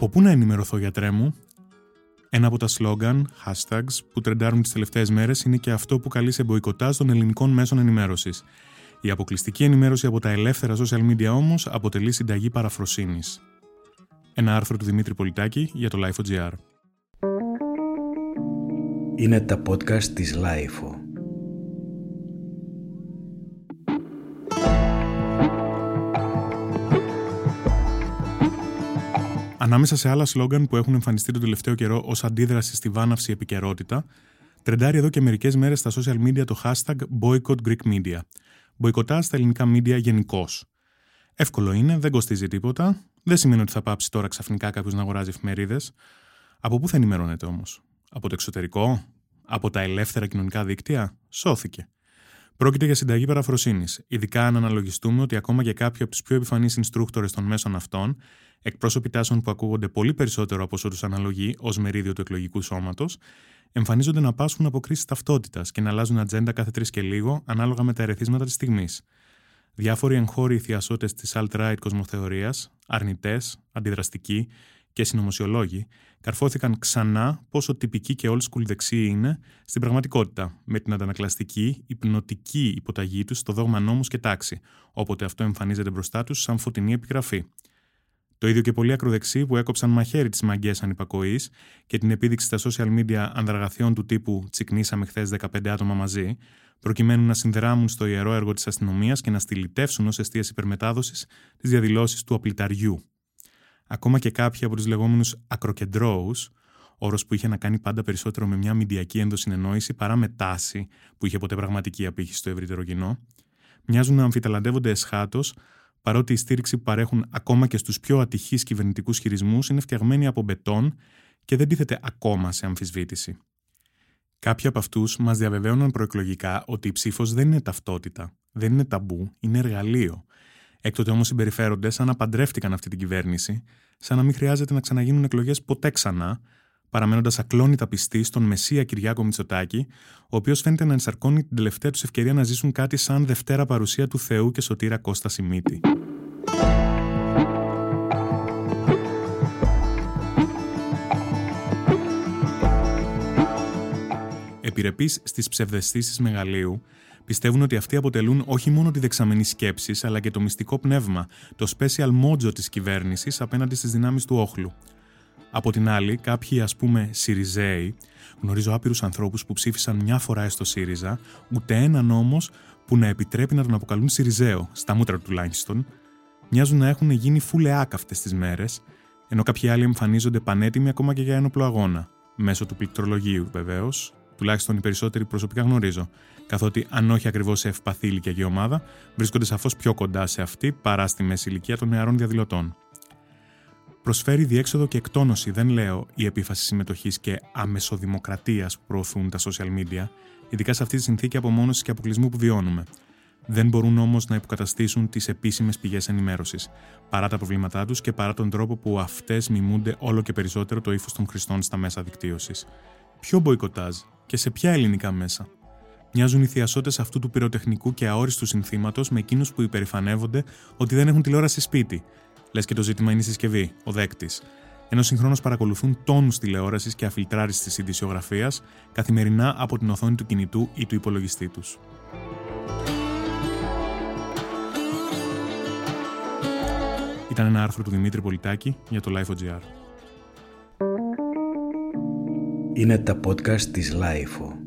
Από πού να ενημερωθώ γιατρέ μου; Ένα από τα σλόγκαν, hashtags, που τρεντάρουν τις τελευταίες μέρες είναι και αυτό που καλεί σε μποϊκοτάζ των ελληνικών μέσων ενημέρωσης. Η αποκλειστική ενημέρωση από τα ελεύθερα social media όμως αποτελεί συνταγή παραφροσύνης. Ένα άρθρο του Δημήτρη Πολιτάκη για το Lifo.gr. Είναι τα podcast της Lifo. Ανάμεσα σε άλλα σλόγκαν που έχουν εμφανιστεί τον τελευταίο καιρό ως αντίδραση στη βάναυση επικαιρότητα, τρεντάρει εδώ και μερικές μέρες στα social media το hashtag Boycott Greek Media. Μποϊκοτάζ στα ελληνικά media γενικώς. Εύκολο είναι, δεν κοστίζει τίποτα, δεν σημαίνει ότι θα πάψει τώρα ξαφνικά κάποιος να αγοράζει εφημερίδες. Από πού θα ενημερώνεται όμως, Από το εξωτερικό, από τα ελεύθερα κοινωνικά δίκτυα, σωθήκαμε. Πρόκειται για συνταγή παραφροσύνης, ειδικά αν αναλογιστούμε ότι ακόμα και κάποιοι από τους πιο επιφανείς instructors των μέσων αυτών εκπρόσωποι τάσεων που ακούγονται πολύ περισσότερο από όσο τους αναλογεί ως μερίδιο του εκλογικού σώματος, εμφανίζονται να πάσχουν από κρίση ταυτότητας και να αλλάζουν ατζέντα κάθε τρεις και λίγο ανάλογα με τα ερεθίσματα της στιγμής. Διάφοροι εγχώροι θειασότες της alt-right κοσμοθεωρίας, αρνητές, αντιδραστικοί και συνωμοσιολόγοι, καρφώθηκαν ξανά πόσο τυπικοί και old school δεξιοί είναι στην πραγματικότητα, με την αντανακλαστική, υπνοτική υποταγή τους στο δόγμα νόμους και τάξη, όποτε αυτό εμφανίζεται μπροστά τους σαν φωτεινή επιγραφή. Το ίδιο και πολλοί ακροδεξιοί που έκοψαν μαχαίρι τις μαγκές ανυπακοής και την επίδειξη στα social media ανδραγαθιών του τύπου Τσικνήσαμε χθες 15 άτομα μαζί, προκειμένου να συνδράμουν στο ιερό έργο της αστυνομίας και να στυλιτεύσουν ως αιστεία υπερμετάδοσης τις διαδηλώσεις του απληταριού. Ακόμα και κάποιοι από τους λεγόμενους ακροκεντρώους, όρος που είχε να κάνει πάντα περισσότερο με μια μηντιακή ενδοσυνεννόηση παρά με τάση που είχε ποτέ πραγματική απήχηση στο ευρύτερο κοινό, μοιάζουν να αμφιταλαντεύονται εσχάτως παρότι η στήριξη που παρέχουν ακόμα και στους πιο ατυχείς κυβερνητικούς χειρισμούς είναι φτιαγμένη από μπετόν και δεν τίθεται ακόμα σε αμφισβήτηση. Κάποιοι από αυτούς μας διαβεβαίωναν προεκλογικά ότι η ψήφος δεν είναι ταυτότητα, δεν είναι ταμπού, είναι εργαλείο. Έκτοτε όμως συμπεριφέρονται σαν να παντρεύτηκαν αυτή την κυβέρνηση, σαν να μην χρειάζεται να ξαναγίνουν εκλογές ποτέ ξανά, παραμένοντας ακλόνητα πιστοί στον Μεσσία Κυριάκο Μητσοτάκη, ο οποίος φαίνεται να ενσαρκώνει την τελευταία τους ευκαιρία να ζήσουν κάτι σαν Δευτέρα παρουσία του Θεού και σωτήρα Κώστα Σιμίτη. Επιρρεπείς στις ψευδεστήσεις μεγαλείου, πιστεύουν ότι αυτοί αποτελούν όχι μόνο τη δεξαμενή σκέψης, αλλά και το μυστικό πνεύμα, το special mojo της κυβέρνησης απέναντι στις δυνάμεις του όχλου. Από την άλλη, κάποιοι ας πούμε Σιριζέοι, γνωρίζω άπειρους ανθρώπους που ψήφισαν μια φορά στο ΣΥΡΙΖΑ, ούτε έναν όμως που να επιτρέπει να τον αποκαλούν Σιριζέο, στα μούτρα του τουλάχιστον, μοιάζουν να έχουν γίνει φουλεάκ αυτές τις μέρες, ενώ κάποιοι άλλοι εμφανίζονται πανέτοιμοι ακόμα και για ένοπλο αγώνα. Μέσω του πληκτρολογίου βεβαίως, τουλάχιστον οι περισσότεροι προσωπικά γνωρίζω, καθότι αν όχι ακριβώς σε ευπαθή ηλικιακή ομάδα, βρίσκονται σαφώς πιο κοντά σε αυτή παρά στη μέση ηλικία των νεαρών διαδηλωτών προσφέρει διέξοδο και εκτόνωση, δεν λέω η επίφαση συμμετοχής και αμεσοδημοκρατίας που προωθούν τα social media, ειδικά σε αυτή τη συνθήκη απομόνωσης και αποκλεισμού που βιώνουμε. Δεν μπορούν όμως να υποκαταστήσουν τις επίσημες πηγές ενημέρωσης, παρά τα προβλήματά τους και παρά τον τρόπο που αυτές μιμούνται όλο και περισσότερο το ύφος των χρηστών στα μέσα δικτύωσης. Ποιο μποϊκοτάζ και σε ποια ελληνικά μέσα; Μοιάζουν οι θειασότες αυτού του πυροτεχνικού και αόριστου συνθήματος με εκείνους που υπερηφανεύονται ότι δεν έχουν τηλεόραση σπίτι, λες και το ζήτημα είναι η συσκευή, ο δέκτης, ενώ συγχρόνως παρακολουθούν τόνους τηλεόρασης και αφιλτράρισης της ειδησιογραφίας καθημερινά από την οθόνη του κινητού ή του υπολογιστή τους. Ήταν ένα άρθρο του Δημήτρη Πολιτάκη για το Life.gr. Είναι τα podcast της Life.